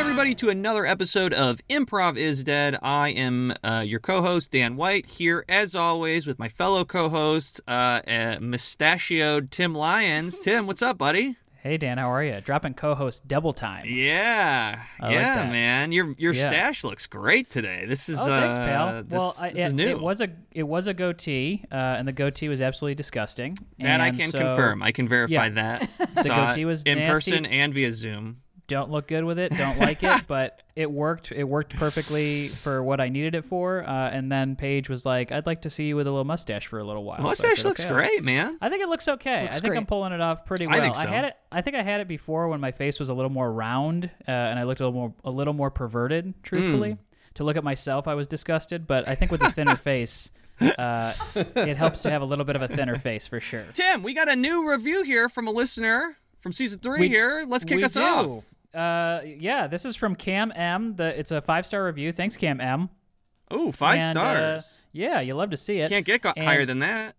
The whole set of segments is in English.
Everybody, to another episode of Improv is Dead. I am uh, your co host, Dan White, here as always with my fellow co host, uh, uh, mustachioed Tim Lyons. Tim, what's up, buddy? Hey Dan, how are you? Dropping co-host double time. Yeah, I yeah, that. man. Your your Yeah. stash looks great today. This is Oh, thanks, uh, pal. This, well, I, this it, is new. it was a it was a goatee, uh, and the goatee was absolutely disgusting. that I can so confirm. I can verify Yeah. that. The Saw goatee was in nasty. person and via Zoom. Don't look good with it. Don't like it, but it worked. It worked perfectly for what I needed it for. Uh, and then Paige was like, "I'd like to see you with a little mustache for a little while." So I Mustache said, looks "Okay." great, man. I think it looks okay. Looks I think I'm pulling it off pretty well. I well. think so. I had it. I think I had it before when my face was a little more round uh, and I looked a little more a little more perverted. Truthfully, Hmm. to look at myself, I was disgusted. But I think with a thinner face, uh, it helps to have a little bit of a thinner face for sure. Tim, we got a new review here from a listener from season three We- here. Let's kick us do. off. Uh, yeah, this is from Cam M. The it's a five star review. Thanks, Cam M. Ooh, five And, uh, stars. yeah, you love to see it. Can't get go- and- higher than that.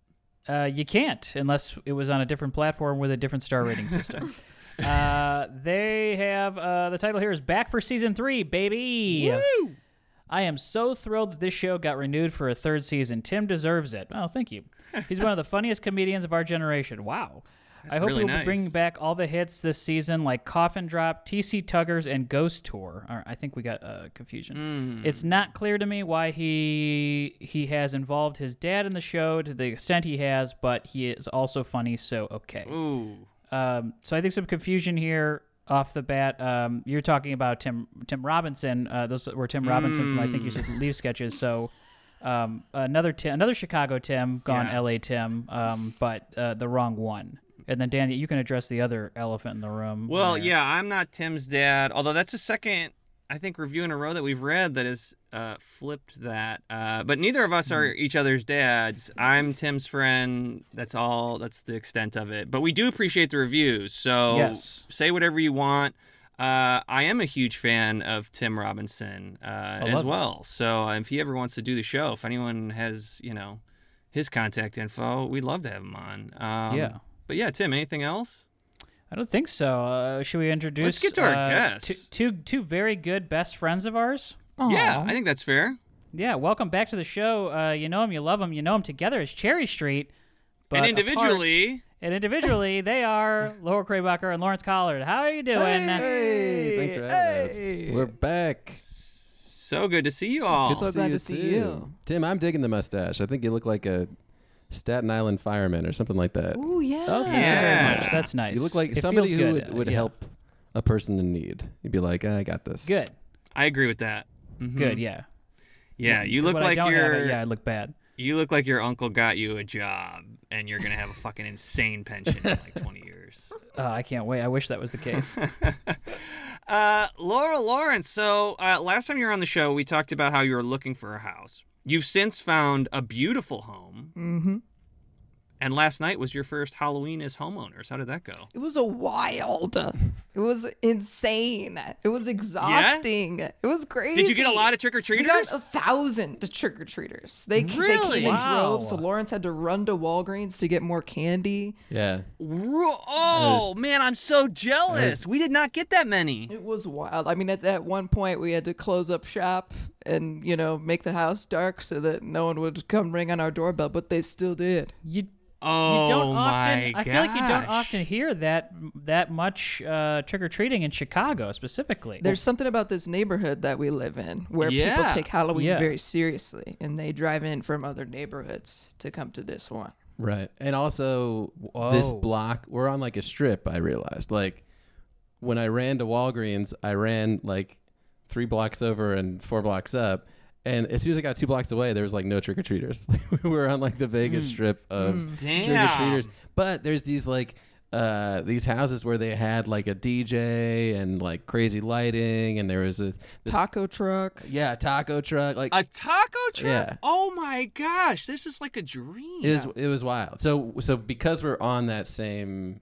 Uh, you can't unless it was on a different platform with a different star rating system. uh, they have uh, the title here is back for season three, baby. Woo! I am so thrilled that this show got renewed for a third season. Tim deserves it. Oh, thank you. He's one of the funniest comedians of our generation. Wow. I hope really he will nice. bring back all the hits this season, like Coffin Drop, TC Tuggers, and Ghost Tour. I think we got uh, confusion. Hmm. It's not clear to me why he he has involved his dad in the show to the extent he has, but he is also funny, so okay. Ooh. Um, so I think some confusion here off the bat. Um, you're talking about Tim Tim Robinson. Uh, those were Tim Robinson from I think you said Mm. Leave Sketches. So um, another Tim, another Chicago Tim, gone Yeah. L.A. Tim, um, but uh, the wrong one. And then Danny, you can address the other elephant in the room. Well, there. yeah, I'm not Tim's dad, although that's the second, I think, review in a row that we've read that has uh, flipped that. Uh, but neither of us are Hmm. each other's dads. I'm Tim's friend. That's all. That's the extent of it. But we do appreciate the reviews. So Yes. say whatever you want. Uh, I am a huge fan of Tim Robinson uh, as well. So uh, if he ever wants to do the show, if anyone has, you know, his contact info, we'd love to have him on. Um, Yeah. But yeah, Tim, anything else? I don't think so. Uh, should we introduce? Let's get to our uh, guests. Two, two two very good best friends of ours. Yeah, I think that's fair. Yeah, welcome back to the show. Uh, you know them, you love them, you know them together as Cherry Street. But and apart- individually, and individually, they are Laura Krabacher and Lawrence Collerd. How are you doing? Hey, thanks for having Hey. us. We're back. so good to see you all. Good So glad to see too. you. Tim, I'm digging the mustache. I think you look like a Staten Island fireman or something like that. Ooh, yeah. Oh, thank you very Yeah. much. That's nice. You look like It somebody feels who good. would, would Yeah. help a person in need. You'd be like, I got this. Good, I agree with that. Mhm. good, yeah. Yeah, you 'Cause look when I like don't have your it, yeah, I look bad. you look like your uncle got you a job, and you're gonna have a fucking insane pension in like 20 years. Uh, I can't wait. I wish that was the case. Uh, Laura Lawrence. So uh, last time you were on the show, we talked about how you were looking for a house. You've since found a beautiful home, Mm-hmm. and last night was your first Halloween as homeowners. How did that go? It was a wild. It was insane. It was exhausting. It was crazy. Did you get a lot of trick or treaters? We got a thousand trick or treaters. They, they Really? came in Wow. droves, so Lawrence had to run to Walgreens to get more candy. Yeah. Oh man, I'm so jealous. We did not get that many. It was wild. I mean, at that one point, we had to close up shop and you know make the house dark so that no one would come ring on our doorbell, but they still did. You Oh you don't my often. I feel like you don't often hear that that much uh, trick or treating in Chicago specifically. There's something about this neighborhood that we live in where Yeah. people take Halloween Yeah. very seriously and they drive in from other neighborhoods to come to this one. Right. And also, this block, we're on like a strip, I realized. Like, when I ran to Walgreens, I ran like three blocks over and four blocks up. And as soon as I got two blocks away, there was like no trick or treaters. we were on like the Vegas strip of trick or treaters. But there's these like uh, these houses where they had like a DJ and like crazy lighting, and there was a this, Taco truck. yeah taco truck. Like A taco truck? Yeah. Oh my gosh, this is like a dream. it was it was wild. So so because we're on that same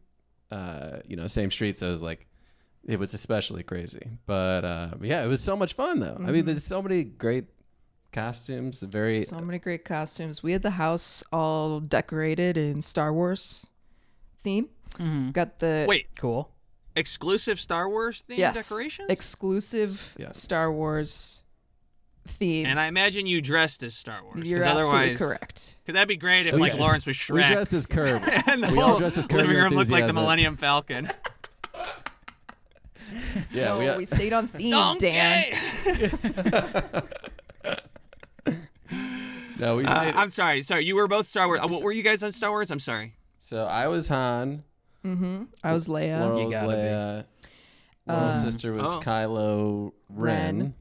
uh, you know same street, so it was like it was especially crazy. But uh, yeah, it was so much fun though. I mean, there's so many great costumes. Very So many great costumes. We had the house all decorated in Star Wars theme. Mhm. Got the Wait, Cool. exclusive Star Wars theme yes, decorations. exclusive Yeah. Star Wars theme. and I imagine you dressed as Star Wars. 'cause You're absolutely otherwise, correct. Because that'd be great if We- like Lawrence was We dressed as Curb. and the we whole dressed as Curb living room looked like the Millennium Falcon. Yeah, no, we, uh, we stayed on theme, Dan. no, we Uh, stayed- I'm sorry. Sorry, you were both Star Wars. Uh, what were you guys on Star Wars? I'm sorry. So I was Han. Mm-hmm. I was Leia. Laurel You was gotta be. Leia. Laurel's Um, sister was Oh. Kylo Ren. Ren.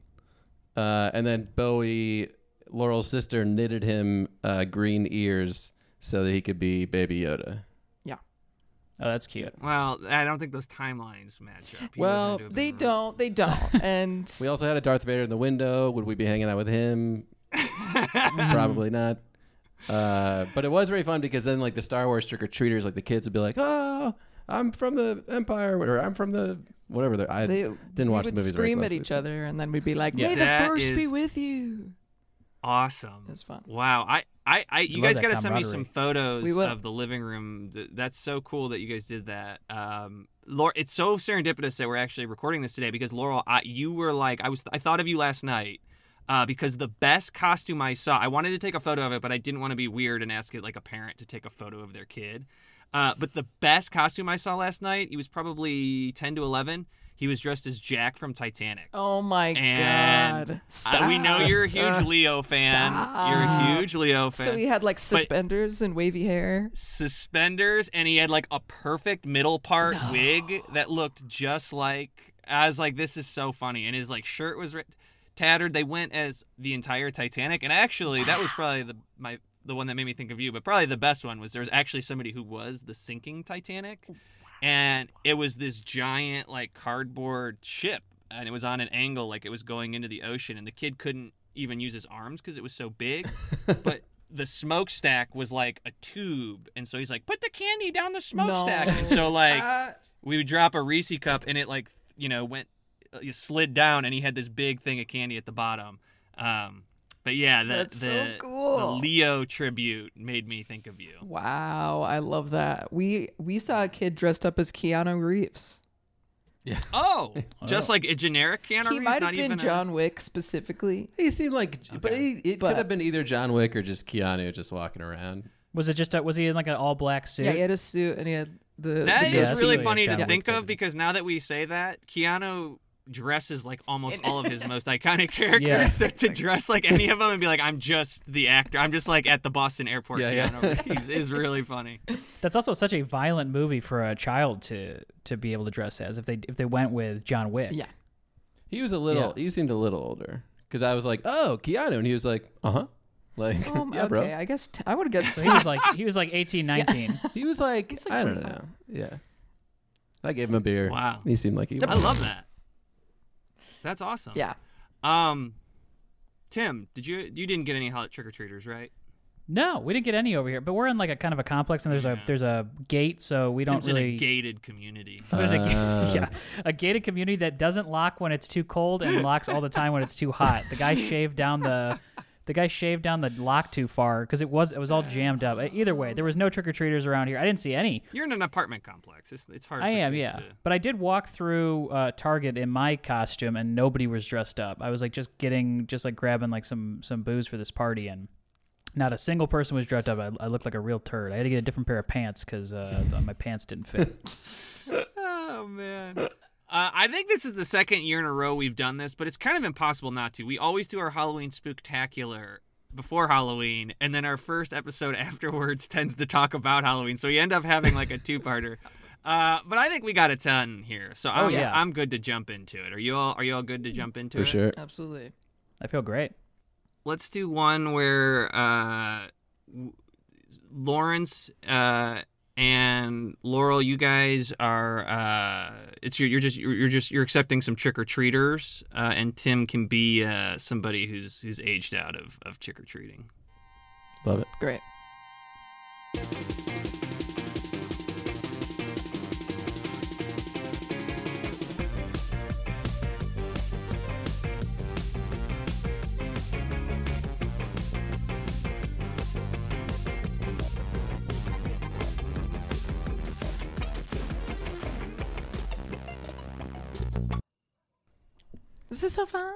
Uh, and then Bowie, Laurel's sister, knitted him uh, green ears so that he could be Baby Yoda. Yeah. Oh, that's cute. Well, I don't think those timelines match up. He Well, lived They big don't. They don't. And We also had a Darth Vader in the window. Would we be hanging out with him? Probably not. Uh, but it was very fun because then, like the Star Wars trick or treaters, like the kids would be like, "Oh, I'm from the Empire," or "I'm from the whatever." they're- I they didn't watch we the would movies. very scream at closely, each so- other, and then we'd be like, Yeah. "May That the force be is- with you." awesome. It was fun. Wow, I, I, I you love guys that got to send me some photos We will. of the living room. Th- That's so cool that you guys did that. Um, Laura, it's so serendipitous that we're actually recording this today because Laurel, I, you were like, I was, I thought of you last night. Uh, because the best costume I saw, I wanted to take a photo of it, but I didn't want to be weird and ask it like a parent to take a photo of their kid. Uh, but the best costume I saw last night, he was probably 10 to 11. He was dressed as Jack from Titanic. Oh my And god! Uh, we know you're a huge Uh, Leo fan. You're a huge Leo fan. So he had like suspenders and wavy hair. suspenders and he had like a perfect middle part wig that looked just like I was like this is so funny and his like shirt was ri- tattered. They went as the entire Titanic. And actually that was probably the my the one that made me think of you but probably the best one was there was actually somebody who was the sinking Titanic. And it was this giant like cardboard ship and it was on an angle like it was going into the ocean and the kid couldn't even use his arms because it was so big. But the smokestack was like a tube and so he's like put the candy down the smokestack. No. and so like uh we would drop a Reese cup and it like you know went uh, slid down and he had this big thing of candy at the bottom um but yeah the That's so the, cool. the Leo tribute made me think of you Wow, I love that. We we saw a kid dressed up as Keanu Reeves. Yeah. oh just like a generic Keanu he Reeves might have not been even a- John Wick specifically. He seemed like, but he, it But- could have been either John Wick or just Keanu just walking around. Was it just? A, was he in like an all black suit? Yeah, he had a suit and he had the. That the is that's really really funny to Wick think type of of- because now that we say that, Keanu dresses like almost all of his most iconic characters. So to dress like any of them and be like, I'm just the actor. I'm just like at the Boston airport. Yeah, yeah. Keanu is really funny. That's also such a violent movie for a child to to be able to dress as. If they if they went with John Wick. Yeah. He was a little, Yeah. he seemed a little older because I was like, oh, Keanu. And he was like, uh huh. Like, Um, yeah, okay, bro. I guess t- I would have guessed. So he was like he was like 18, 19. He was like, He's like I don't 25. know. Yeah. I gave him a beer. Wow. He seemed like he Was. I love that. That's awesome. yeah. Um, Tim, did you you didn't get any hot trick or treaters, right? No, we didn't get any over here, but we're in like a kind of a complex, and there's Yeah. a there's a gate, so we don't Tim's in really. a gated community. we're a Uh. yeah, a gated community that doesn't lock when it's too cold and locks all the time when it's too hot. The guy shaved down the, the guy shaved down the lock too far because it was it was all jammed up. Either way, there was no trick or treaters around here. I didn't see any. You're in an apartment complex. It's, it's hard. I am, yeah. to- But I did walk through uh, Target in my costume, and nobody was dressed up. I was like just getting, just like grabbing like some some booze for this party, and not a single person was dressed up. I, I looked like a real turd. I had to get a different pair of pants because uh, my pants didn't fit. Oh man. Uh, I think this is the second year in a row we've done this, but it's kind of impossible not to. We always do our Halloween spooktacular before Halloween, and then our first episode afterwards tends to talk about Halloween. So we end up having like a two-parter. Uh, but I think we got a ton here, so I'm, Oh, yeah. I'm good to jump into it. Are you all Are you all good to jump into For it? sure. Absolutely. I feel great. Let's do one where uh, Lawrence uh, and Laurel, you guys are. Uh, it's your, you're just you're, you're just you're accepting some trick or treaters, uh, and Tim can be uh, somebody who's who's aged out of of trick or treating. Love it. Great. This is so fun.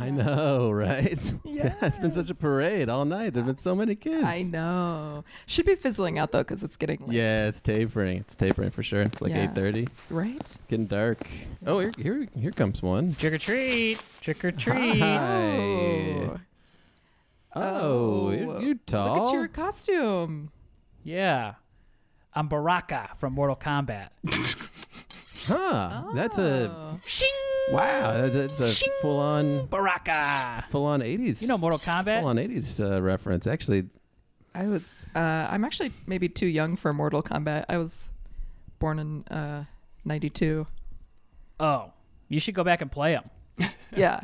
I know, right? Yeah, it's been such a parade all night. There've been so many kids. I know. Should be fizzling out though, because it's getting late. Yeah, it's tapering. It's tapering for sure. It's like Yeah. eight thirty, Right. getting dark. Oh, here, here, here comes one. Trick or treat. Trick or treat. Hi. Oh. Oh, you're, you're tall. Look at your costume. Yeah. I'm Baraka from Mortal Kombat. Huh? That's a Oh. wow. That's, that's a full on, Baraka. full on eighties. You know Mortal Kombat? full on eighties uh, reference. Actually, I was. Uh, I'm actually maybe too young for Mortal Kombat. I was born in uh, '92. Oh, you should go back and play them. Yeah.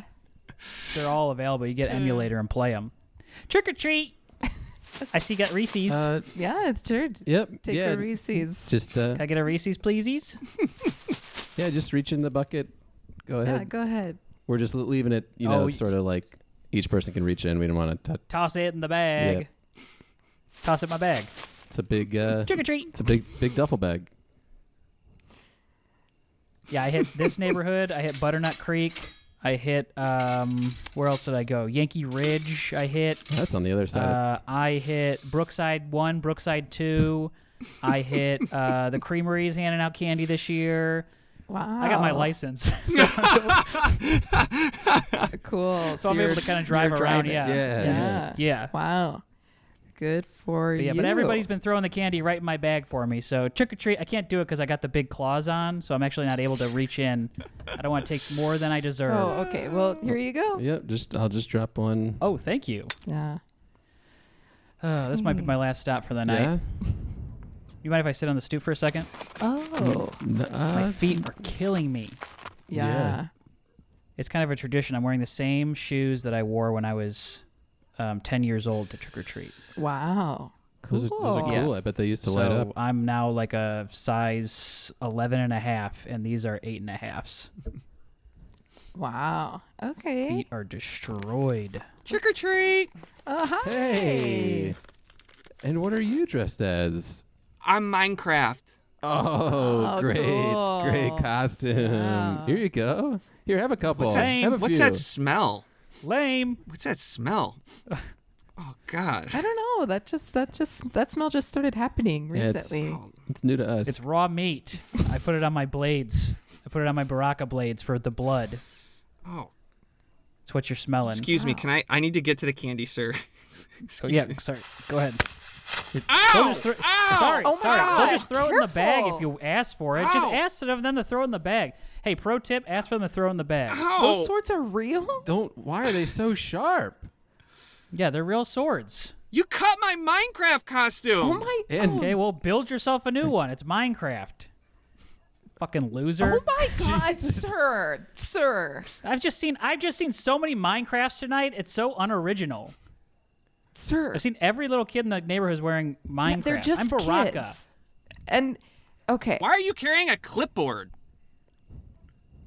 They're all available. You get emulator and play them. Trick or treat. I see you got Reese's. uh, Yeah, it's true. yep. Take yeah. your Reese's. Just uh, Can I get a Reese's, pleasies? yeah, just reach in the bucket. Go ahead. yeah, go ahead. We're just leaving it, you know, Oh, y- sort of like each person can reach in. We don't want to touch. Toss it in the bag. Yep. Toss it in my bag. It's a big, uh, Trick or treat. it's a big, big duffel bag. Yeah, I hit this neighborhood. I hit Butternut Creek. I hit um where else did I go? Yankee Ridge. I hit That's on the other side. uh I hit Brookside 1, Brookside 2. I hit uh the creameries handing out candy this year. Wow. I got my license. so Cool. so I'm able to kind of drive around, driving. yeah. Yeah. Yeah. Yeah. Wow. Good for But you. yeah, but everybody's been throwing the candy right in my bag for me. So trick or treat, I can't do it because I got the big claws on, so I'm actually not able to reach in. I don't want to take more than I deserve. Oh, okay. Well, here you go. yep. Just I'll just drop one. Oh, thank you. Yeah. Uh, this might be my last stop for the night. Yeah. You mind if I sit on the stoop for a second? Oh. My uh, feet are killing me. Yeah. Yeah. It's kind of a tradition. I'm wearing the same shoes that I wore when I was um, 10 years old to trick or treat. Wow. Cool. those, are, those are Yeah. cool. I bet they used to light so up. I'm now like a size 11 and a half, and these are eight and a halfs. Wow. Okay. Feet are destroyed. Trick or treat. Oh, hi. Hey. And what are you dressed as? I'm Minecraft. Oh, Oh, great, cool. great costume. Wow. Here you go. Here, have a couple. What's that? Have a What's few. that smell? Lame. What's that smell? Oh God. I don't know. That just that just that smell just started happening Yeah, it's- recently. It's new to us. It's raw meat. I put it on my blades. I put it on my Baraka blades for the blood. oh. It's what you're smelling. Excuse me. Can I? I need to get to the candy, sir. Oh, Excuse yeah, me. sorry. Go ahead. Ow! They'll just throw- Ow! Sorry, Oh sorry. God, They'll just throw it in the bag if you ask for it. Just ask of them to throw it in the bag. Hey, pro tip: ask for them to throw it in the bag. Ow! Those swords are real. Don't. Why are they so sharp? Yeah, they're real swords. You cut my Minecraft costume. Oh my. And- oh, Okay, well, build yourself a new one. It's Minecraft. Fucking loser. Oh my God, sir, sir, I've just seen I've just seen so many Minecrafts tonight. It's so unoriginal. Sir. I've seen every little kid in the neighborhood is wearing Minecraft. Yeah, they're just I'm Baraka. kids. And okay, Why are you carrying a clipboard?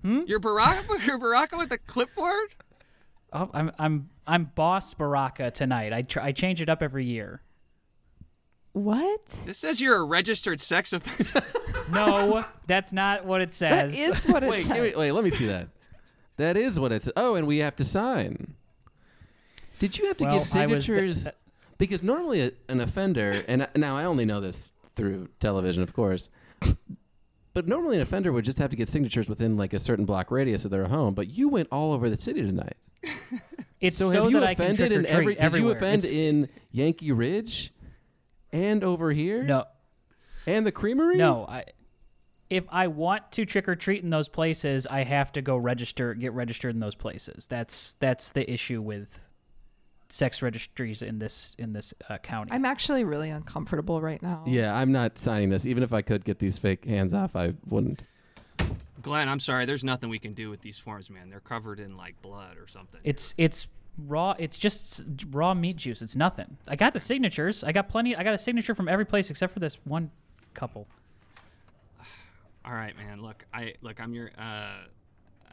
Hmm? You're Baraka. You're Baraka with a clipboard. Oh, I'm I'm I'm boss Baraka tonight. I tr- I change it up every year. what? This says you're a registered sex offender. No, that's not what it That says. is what it Wait, says. give me, wait. Let me see that. That is what it's. Oh, and we have to sign. Did you have to well, get I the- signatures? that- because normally a, an offender, and I- now I only know this through television, of course. But normally an offender would just have to get signatures within like a certain block radius of their home. But you went all over the city tonight. it's So, so, have you that I can offended trick or in treat every? Did you offend It's- in Yankee Ridge, and over here, no, and the Creamery? no. I if I want to trick or treat in those places, I have to go register, get registered in those places. That's that's the issue with sex registries in this in this uh, county. I'm actually really uncomfortable right now. Yeah, I'm not signing this. Even if I could get these fake hands off, I wouldn't. Glenn, I'm sorry. There's nothing we can do with these forms, man. They're covered in like blood or something. It's it's raw. It's just raw meat juice. It's nothing. I got the signatures. I got plenty. I got a signature from every place except for this one couple. All right, man. Look, I look. I'm your. Uh,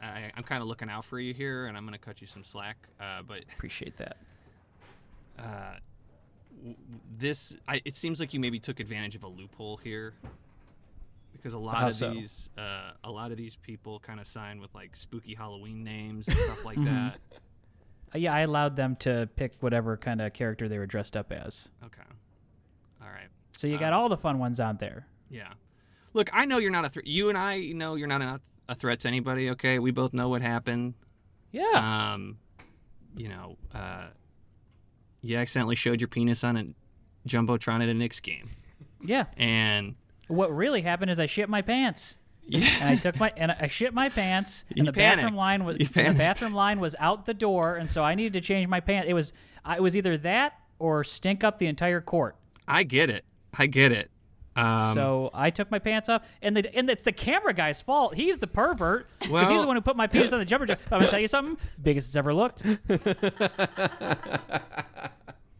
I, I'm kind of looking out for you here, and I'm gonna cut you some slack. Uh, but Appreciate that. Uh, w- w- this, I, it seems like you maybe took advantage of a loophole here. because a lot How of so? these uh, a lot of these people kind of sign with like spooky Halloween names and stuff like that. Uh, yeah, I allowed them to pick whatever kind of character they were dressed up as. Okay. All right. So you got Um, all the fun ones out there. Yeah. Look, I know you're not a threat. You and I know you're not a, a threat to anybody. Okay, we both know what happened. Yeah. Um, you know, uh, you accidentally showed your penis on a jumbotron at a Knicks game, yeah. and What really happened is I shit my pants. yeah, and I took my and I shit my pants, and You the bathroom line was the bathroom line was out the door, and so I needed to change my pants. It was I, it was either that or stink up the entire court. I get it. I get it. Um, so I took my pants off, and the and it's the camera guy's fault. He's the pervert because he's the one who put my penis on the jumper. I'm gonna tell you something. Biggest it's ever looked.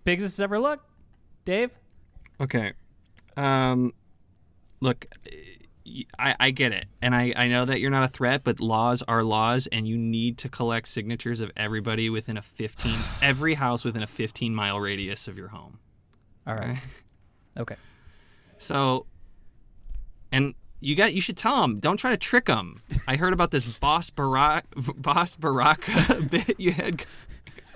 Biggest it's ever looked. Dave. Okay. Um, look, I, I get it. And I, I know that you're not a threat, but laws are laws, and you need to collect signatures of everybody within a 15, every house within a 15 mile radius of your home. All. Right. Okay. So, and you got, you should tell them, don't try to trick them. I heard about this Boss Barack, Boss Baraka bit you had.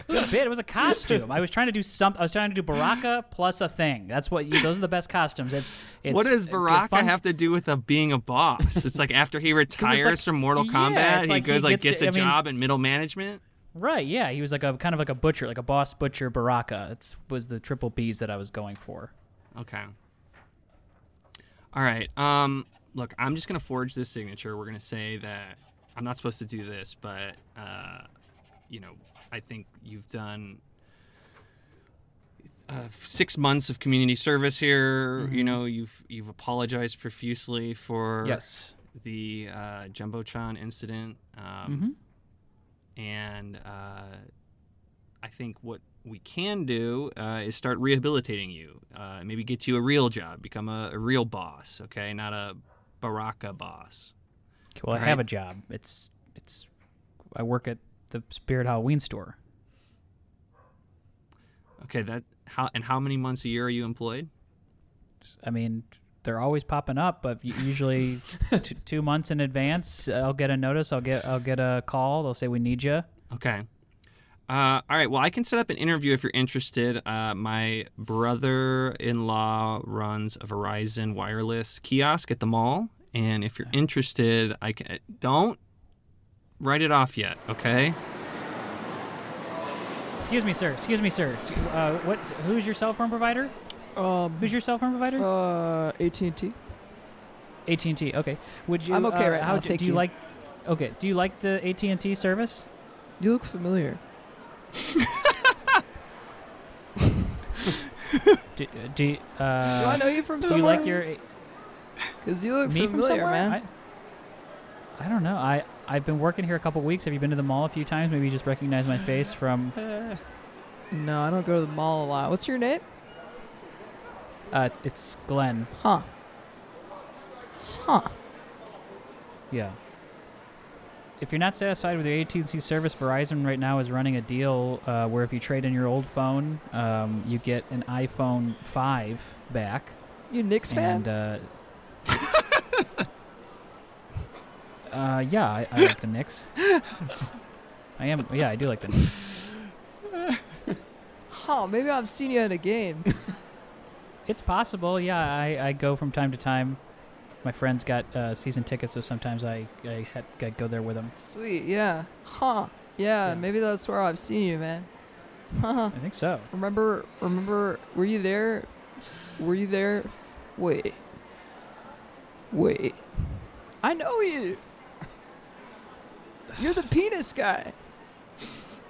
It was a bit. It was a costume. I was trying to do some. I was trying to do Baraka plus a thing. That's what. You, those are the best costumes. It's. it's what does Baraka fun- have to do with a, being a boss? It's like after he retires like- from Mortal Kombat, it's he like he goes like gets- gets a I mean- job in middle management. Right. Yeah. He was like a kind of like a butcher, like a boss butcher Baraka. It was the triple B's that I was going for. Okay. All right. Um, look, I'm just gonna forge this signature. We're gonna say that I'm not supposed to do this, but uh, you know, I think you've done uh, six months of community service here. You know, you've you've apologized profusely for Yes. the uh, jumbotron incident. Um, Mhm. and uh, I think what we can do uh, is start rehabilitating you. Uh, maybe get you a real job, become a, a real boss. Okay, not a Baraka boss. Well, I have a job. It's it's. I work at the Spirit Halloween store. Okay, that how and how many months a year are you employed? I mean, they're always popping up, but usually t- two months in advance, I'll get a notice. I'll get I'll get a call. They'll say we need you. Okay. Uh, all right. Well, I can set up an interview if you're interested. Uh, my brother-in-law runs a Verizon wireless kiosk at the mall, and if you're interested, I can. Don't write it off yet. Okay. Excuse me, sir. Excuse me, sir. Uh, what? Who's your cell phone provider? Um, Who's your cell phone provider? uh, AT&T. AT and T. Okay. Would you? I'm okay uh, right how now, do, thank do you you. like? Okay. Do you like the AT and T service? You look familiar. Do, do you, uh, Do I know you from somewhere? do you somewhere? like your Because you look me from familiar, somewhere? man. I, I don't know. I I've been working here a couple weeks. Have you been to the mall a few times? Maybe you just recognize my face from. No, I don't go to the mall a lot. What's your name? Uh, it's, it's Glenn. Huh. Huh. Yeah. If you're not satisfied with your AT&T service, Verizon right now is running a deal uh, where if you trade in your old phone, um, you get an iPhone 5 back. You Knicks fan? And uh, uh, yeah, I, I like the Knicks. I am. Yeah, I do like the Knicks. huh. Maybe I've seen you at a game. It's possible. Yeah, I, I go from time to time. My friends got uh, season tickets, so sometimes I I, had, I go there with them. Sweet. Yeah. Huh. Yeah, Yeah. Maybe that's where I've seen you, man. Huh. I think so. Remember? Remember? Were you there? Were you there? Wait. Wait. I know you. You're the penis guy.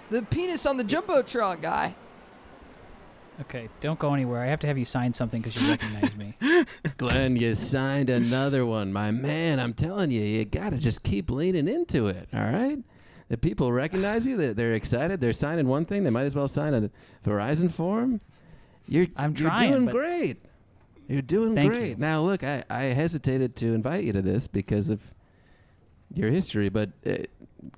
The penis on the jumbotron guy. Okay, don't go anywhere. I have to have you sign something because you recognize me. Glenn, you signed another one, my man. I'm telling you, you gotta just keep leaning into it. All right. The people recognize you. They're, they're excited. They're signing one thing. They might as well sign a Verizon form. You're I'm trying, you're doing great. You're doing Thank great. you. Now, look, I, I hesitated to invite you to this because of your history, but uh,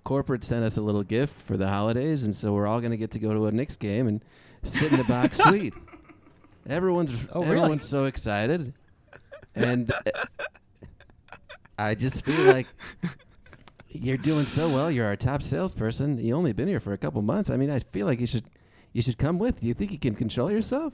corporate sent us a little gift for the holidays, and so we're all going to get to go to a Knicks game and sit in the box suite. Everyone's Oh, really? everyone's so excited, and uh, I just feel like you're doing so well. You're our top salesperson. You only been here for a couple months. I mean, I feel like you should you should come with. Do you think you can control yourself?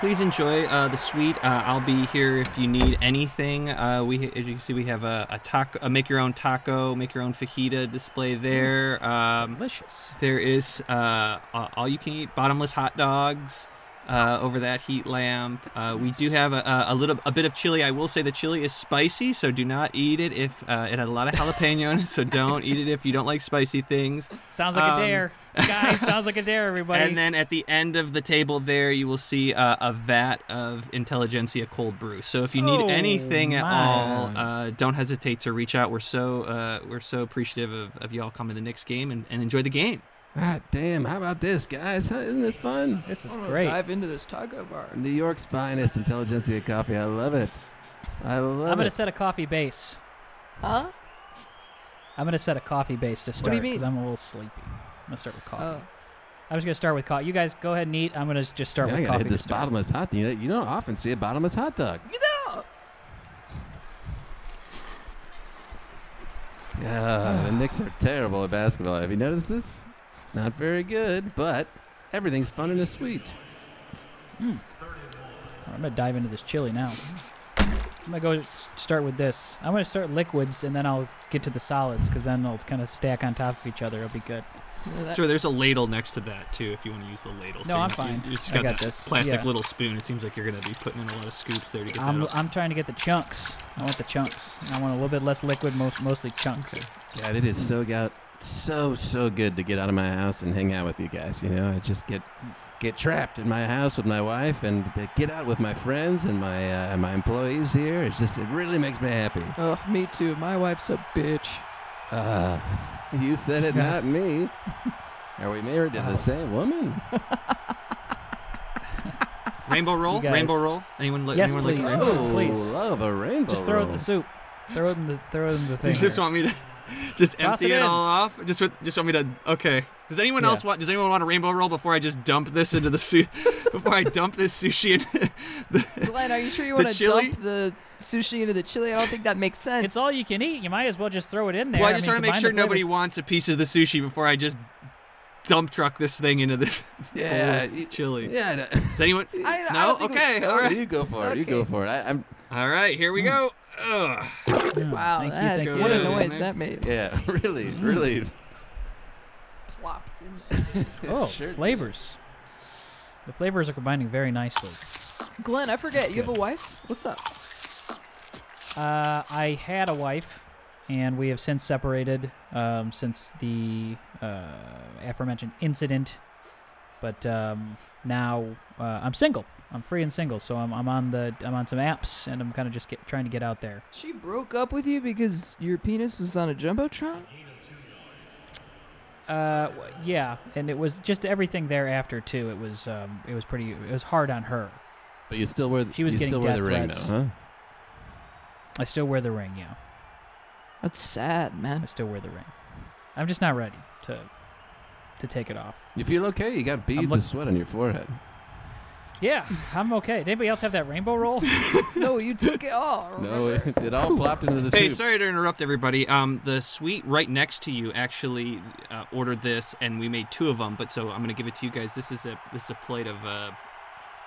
Please enjoy uh, the suite. Uh, I'll be here if you need anything. Uh, we, as you can see, we have a, a taco, a make your own taco, make your own fajita display there. Um, Delicious. there is uh, all you can eat bottomless hot dogs uh, over that heat lamp. Uh, we do have a, a- little, a bit of chili. I will say the chili is spicy, so do not eat it if uh, it had a lot of jalapeno in it. So don't eat it if you don't like spicy things. Sounds like Um, a dare. Guys, sounds like a dare, everybody. And then at the end of the table there, you will see uh, a vat of Intelligentsia cold brew. So if you need Oh, anything at my. all, uh, don't hesitate to reach out. We're so uh, we're so appreciative of, of y'all coming to the Knicks game and, and enjoy the game. Ah, damn! How about this, guys? Huh, Isn't this fun? this is I wanna great. Dive into this taco bar. New York's finest intelligentsia coffee. I love it. I love I'm gonna set a coffee base. Huh? I'm gonna set a coffee base to do start you mean? because I'm a little sleepy. I'm gonna start with coffee. Oh. I was gonna start with coffee. You guys go ahead and eat. I'm gonna just start Yeah, I with gotta coffee. hit to this start. bottomless hot. You, know, you don't often see a bottomless hot dog. You know. Yeah, the Knicks are terrible at basketball. Have you noticed this? Not very good, but everything's fun and sweet. Hmm. I'm gonna dive into this chili now. I'm gonna go start with this. I'm gonna start liquids and then I'll get to the solids because then they'll kind of stack on top of each other. It'll be good. Sure, there's a ladle next to that too if you want to use the ladle. No, you- I'm you- fine. You, just I got, got that this. plastic Yeah. little spoon. It seems like you're gonna be putting in a lot of scoops there to get I'm, that. out. I'm trying to get the chunks. I want the chunks. I want a little bit less liquid, mo- mostly chunks. God, it is so got so so good to get out of my house and hang out with you guys. You know, I just get get trapped in my house with my wife and to get out with my friends and my uh, my employees here. It's just it really makes me happy. Oh, me too. My wife's a bitch. Uh, you said it, not me. Are we married to Wow. the same woman? rainbow roll, rainbow roll. Anyone? li- Yes, anyone like please. rainbow? Oh, please. love a rainbow Just throw it in the soup. Throw in the throw in the thing. You just here. want me to just Toss empty it it, all off? Just with, just want me to? Okay. Does anyone Yeah. else want? Does anyone want a rainbow roll before I just dump this into the sushi? before I dump this sushi in the, Glenn, are you sure you want to dump the sushi into the chili? I don't think that makes sense. It's all you can eat. You might as well just throw it in there. well, I just mean, want to make sure nobody wants a piece of the sushi before I just dump truck this thing into the Yeah, bowl you- of chili. Yeah. no- uh, Does anyone? I, I no. don't think we- Okay. no, all right. You go for it. You go for it. I, I'm. All right. Here we go. Ugh. Mm, Wow, thank you, that, thank you. what a Yeah. noise that made. Yeah. Really. Really. Plopped in. Oh, Sure did. flavors. The flavors are combining very nicely. Glenn, I forget. You have a wife? What's up? Uh, I had a wife, and we have since separated um, since the uh, aforementioned incident. But um, now uh, I'm single. I'm free and single, so I'm, I'm on the I'm on some apps, and I'm kind of just get, trying to get out there. She broke up with you because your penis was on a jumbotron? Uh, w- yeah, and it was just everything thereafter too. It was um, it was pretty. It was hard on her. But you still wear. She was you getting still wear the death ring threats. though, huh? I still wear the ring. Yeah, That's sad, man. I man. still wear the ring. I'm just not ready to to take it off. You feel okay? You got beads look- of sweat on your forehead. Yeah, I'm okay. Did anybody else have that rainbow roll? no, you took it all. No, it, it all plopped into the Hey, soup. sorry to interrupt everybody. Um, the suite right next to you actually uh, ordered this, and we made two of them. But so I'm gonna give it to you guys. This is a this is a plate of uh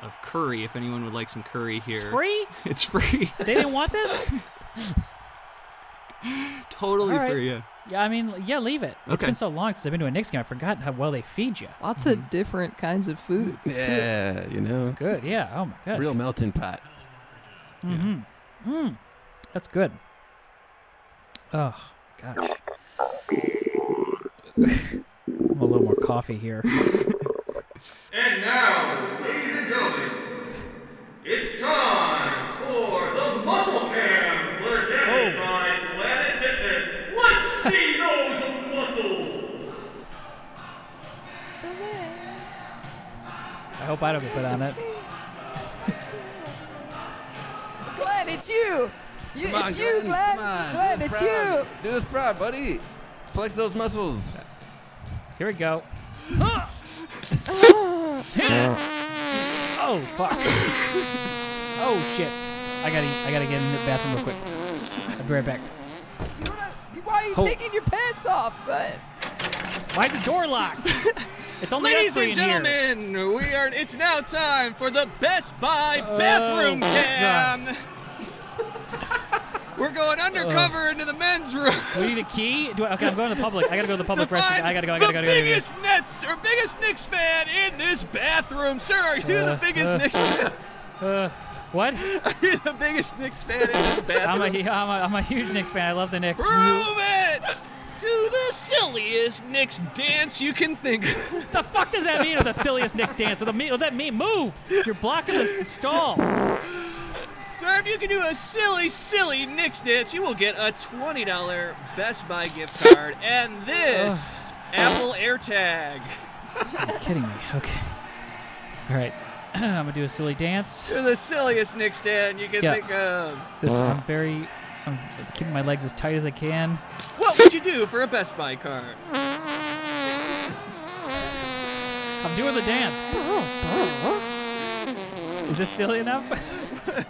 of curry. If anyone would like some curry here, It's free. It's free. They didn't want this. totally All right. free. Yeah. Yeah, I mean, yeah, leave it. It's Okay. been so long since I've been to a Knicks game. I forgot how well they feed you. Lots of different kinds of foods, too. Yeah, you know, Good. Yeah. Oh my god. real melting pot. Mm-hmm. Mm. That's good. Oh gosh. I'm a little more coffee here. And now, ladies and gentlemen, it's time for the Muscle Cam presented Oh. by Planet Fitness. Let's see those muscles. I hope don't get put on it. Glenn, it's you. you on, it's you, Glenn. Come Glenn, it's proud. you. Do this proud, buddy. Flex those muscles. Here we go. oh fuck. oh shit. I gotta I gotta get in the bathroom real quick. I'll be right back. You don't why are you Hold- taking your pants off? But Why is the door locked? It's only Ladies and in here. gentlemen, we are. It's now time for the Best Buy Oh, bathroom cam. We're going undercover into the men's room. Do we need a key? Do I, okay, I'm going to the public. I gotta go to the public to restroom. I gotta go. I gotta go. I gotta go. biggest Nets or biggest Knicks fan in this bathroom, sir. Are you the Uh, biggest uh, Knicks? Uh, what? Are you the biggest Knicks fan in this I'm bathroom? a, I'm a I'm a huge Knicks fan. I love the Knicks. Prove it. Do the silliest Knicks dance you can think. of. the fuck does that mean? It's The silliest Knicks dance? What, the, me- what does that mean? Move! You're blocking the stall. Sir, if you can do a silly, silly Knicks dance, you will get a $20 Best Buy gift card and this Apple AirTag. You're kidding me. Okay. All right. I'm gonna do a silly dance. Do the silliest Knicks dance you can Yeah. think of. This I'm very. I'm keeping my legs as tight as I can. What would you do for a Best Buy card? I'm doing the dance. Is this silly enough?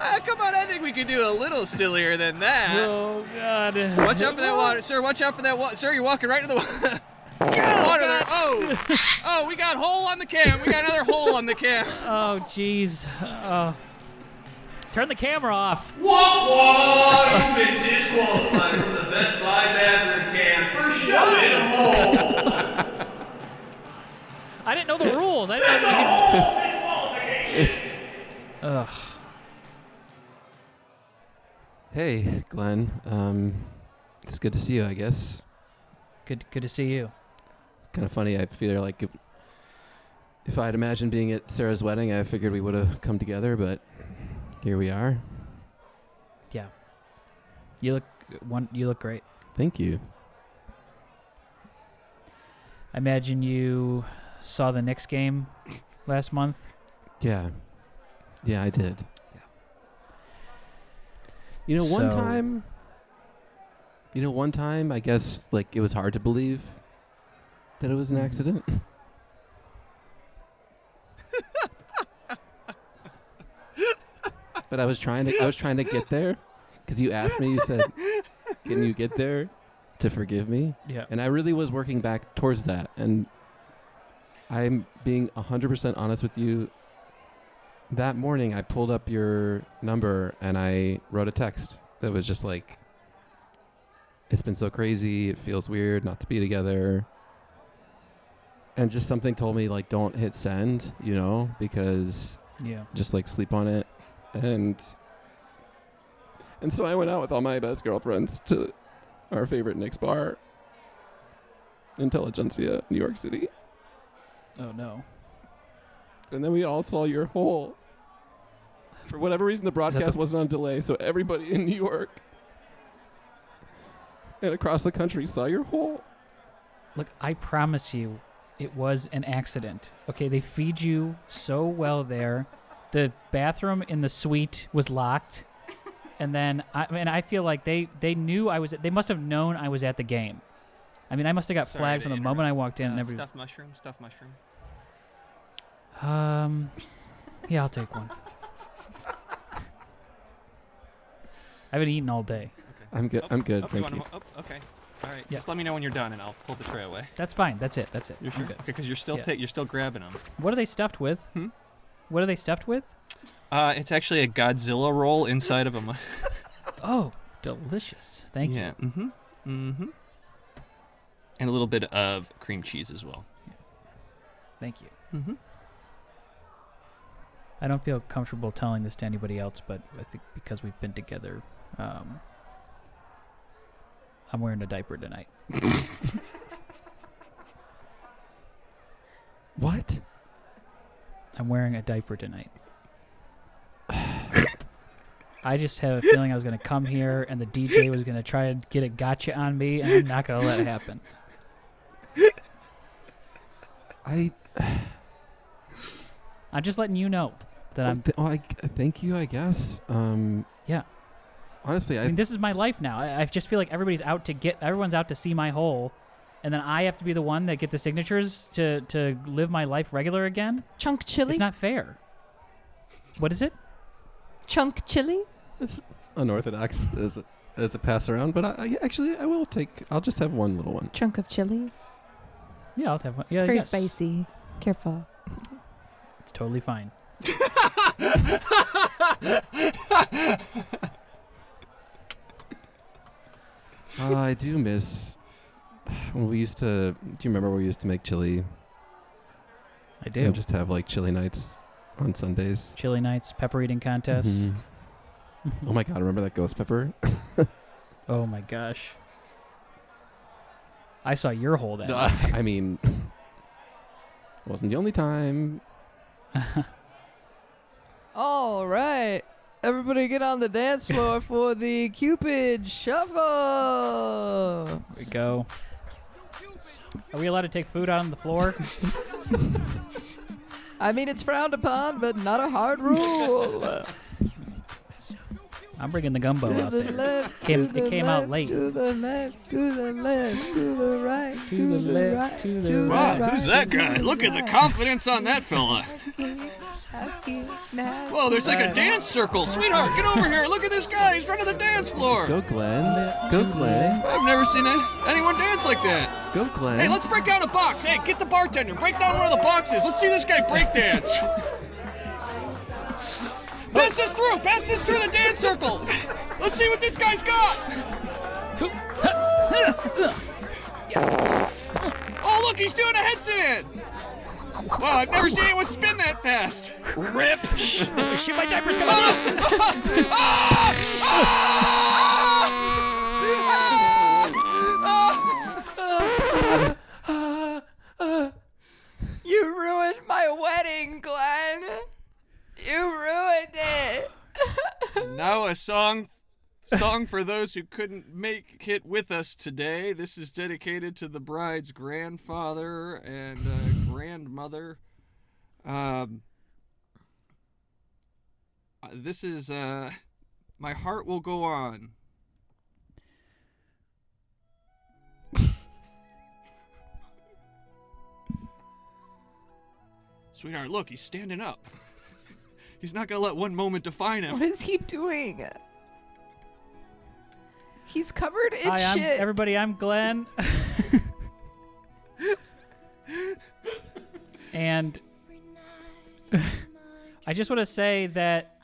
Ah, come on, I think we could do a little sillier than that. oh God. Watch out for that water, sir. Watch out for that water, sir. You're walking right into the water. water there. Oh, oh, we got hole on the cam. We got another hole on the cam. Oh jeez. Oh. Turn the camera off. Wah wah! You've been disqualified from the Best Buy bathroom cam for shoving a hole. I didn't know the rules. I didn't know that you could. Ugh. Hey, Glenn. Um, it's good to see you. I guess. Good. Good to see you. Kind of funny. I feel like if, if I had imagined being at Sarah's wedding, I figured we would have come together, but here we are. Yeah. You look one. You look great. Thank you. I imagine you saw the Knicks game last month. Yeah. Yeah, I did. You know, one So- time. You know, one time, I guess, like it was hard to believe that it was an Mhm. accident. but I was trying to. I was trying to get there, because you asked me. You said, "Can you get there to forgive me?" Yeah. And I really was working back towards that. And I'm being 100% honest with you. That morning, I pulled up your number and I wrote a text that was just like, It's been so crazy. It feels weird not to be together. And just something told me, like, don't hit send, you know, because Yeah. just like sleep on it. And. And so I went out with all my best girlfriends to our favorite Knicks bar, Intelligentsia, New York City. Oh no. And then we all saw your hole. For whatever reason, the broadcast the- wasn't on delay, so everybody in New York and across the country saw your hole. Look, I promise you, it was an accident. Okay, they feed you so well there. The bathroom in the suite was locked, and then I I mean I feel like they they knew I was. They must have known I was at the game. I mean, I must have got Sorry flagged to from the moment I walked in. Uh, and every, stuffed mushroom, stuffed mushroom. um, yeah, I'll take one. I haven't eaten all day. I'm good. I'm good. Oh, Thank want you. a mo- oh, okay. All right. Yeah. Just let me know when you're done, and I'll pull the tray away. That's fine. That's it. That's it. You're I'm sure? good. Okay, because you're still Yeah. ta- you're still grabbing them. What are they stuffed with? Hmm? What are they stuffed with? Uh, it's actually a Godzilla roll inside of a. Mu- Oh, delicious. Thank yeah. you. Mm-hmm. Mm-hmm. And a little bit of cream cheese as well. Thank you. Mm-hmm. I don't feel comfortable telling this to anybody else, but I think because we've been together, um, I'm wearing a diaper tonight. What? I'm wearing a diaper tonight. I just had a feeling I was going to come here and the DJ was going to try and get a gotcha on me, and I'm not going to let it happen. I. I'm just letting you know that well, I'm. th- well, I, thank you. I guess. Um. Yeah. Honestly, I. I mean, this is my life now. I, I just feel like everybody's out to get. Everyone's out to see my hole, and then I have to be the one that get the signatures to to live my life regular again. Chunk chili. It's not fair. What is it? Chunk chili? It's unorthodox as a, as a pass around, but I, I actually I will take. I'll just have one little one. Chunk of chili? Yeah, I'll have one. Yeah, It's very yes. spicy. Careful. It's totally fine. Oh, I do miss when we used to. Do you remember we used to make chili I do. and just have like chili nights on Sundays? Chili nights, pepper eating contest. Mhm. Oh my god! Remember that ghost pepper? Oh my gosh. I saw your hole that night. I mean, wasn't the only time. All right. Everybody get on the dance floor for the Cupid Shuffle. There we go. Are we allowed to take food out on the floor? I mean, it's frowned upon, but not a hard rule. I'm bringing the gumbo to out the there. left, Came- to it the came out late. To the left, to the left, to the right, To the left, right, to the the right. Wow, who's that guy? Look at the confidence on that fella. Whoa, there's like a dance circle. Sweetheart, get over here. Look at this guy. He's running the dance floor. Go Glenn. Go Glenn. I've never seen a- anyone dance like that. Go Glenn. Hey, let's break down a box. Hey, get the bartender. Break down one of the boxes. Let's see this guy break dance. Pass this through. Pass this through the dance circle. Let's see what this guy's got. Oh, look, he's doing a headstand. Wow, I've never seen anyone spin that fast. Rip. Shit, my diaper's coming off! You ruined my wedding, Glenn. You ruined it. Now a song song for those who couldn't make it with us today. This is dedicated to the bride's grandfather and uh, grandmother. Um, uh, this is uh, my heart will go on. Sweetheart, look, he's standing up. He's not gonna let one moment define him. What is he doing? He's covered in Hi, I'm, shit. everybody. I'm Glenn. and I just want to say that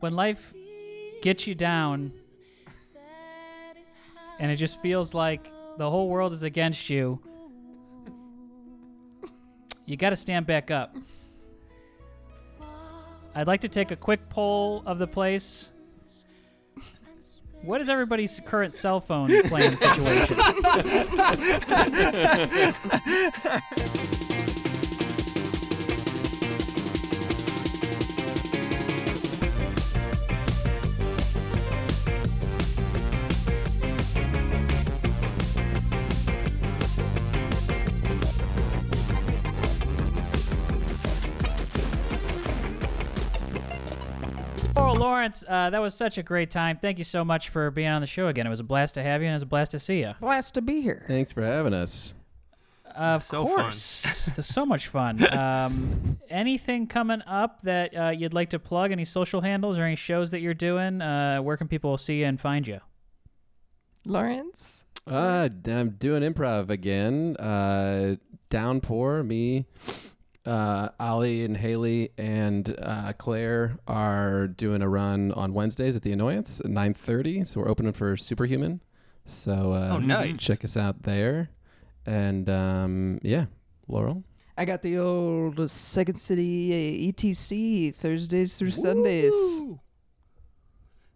when life gets you down and it just feels like the whole world is against you, you got to stand back up. I'd like to take a quick poll of the place. What is everybody's current cell phone plan situation? Laurel Lawrence, uh, that was such a great time. Thank you so much for being on the show again. It was a blast to have you, and it was a blast to see you. Blast to be here. Thanks for having us. Of So course, There's so much fun. Um, anything coming up that uh, you'd like to plug? Any social handles or any shows that you're doing? Uh, where can people see you and find you? Lawrence? Uh, I'm doing improv again. Uh, Downpour, me, uh, Ali and Haley and uh, Claire are doing a run on Wednesdays at the Annoyance at 9:30. So we're opening for Superhuman. So uh, Oh, nice. check us out there. And um, yeah, Laurel. I got the old Second City uh, ETC Thursdays through Sundays.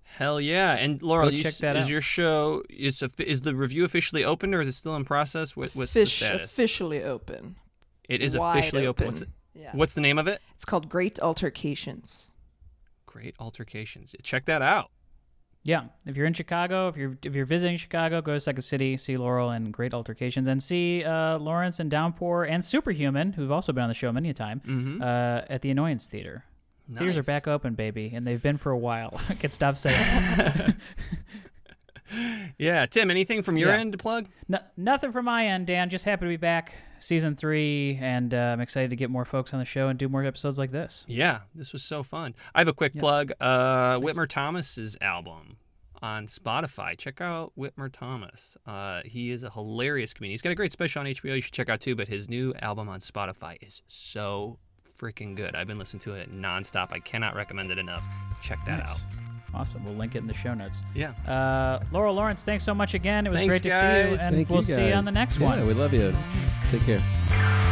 Hell yeah! And Laurel, you check s- that is out. your show? Is a, is the revue officially open or is it still in process? What, what's Fish the status? officially open. It is officially open. What's, open. Yeah. what's the name of it? It's called Great Altercations. Great Altercations. Check that out. Yeah, if you're in Chicago, if you're if you're visiting Chicago, go to Second City, see Laurel and Great Altercations, and see uh, Lawrence and Downpour and Superhuman, who've also been on the show many a time, Mm-hmm. uh, at the Annoyance Theater. Theaters are back open, baby, and they've been for a while. I can stop saying. Yeah, Tim. Anything from your Yeah. end to plug? no, nothing from my end, Dan. Just happy to be back. Season three, and uh, I'm excited to get more folks on the show and do more episodes like this. Yeah, this was so fun. I have a quick plug. Uh, Whitmer Thomas's album on Spotify. Check out Whitmer Thomas. Uh, he is a hilarious comedian. He's got a great special on HBO. You should check out too. But his new album on Spotify is so freaking good. I've been listening to it nonstop. I cannot recommend it enough. Check that Nice. out. Awesome. We'll link it in the show notes. Yeah. Uh, Laurel Lawrence, thanks so much again. It was Thanks, great to see you, and Thank we'll you see you on the next yeah, one. we love you. Take care.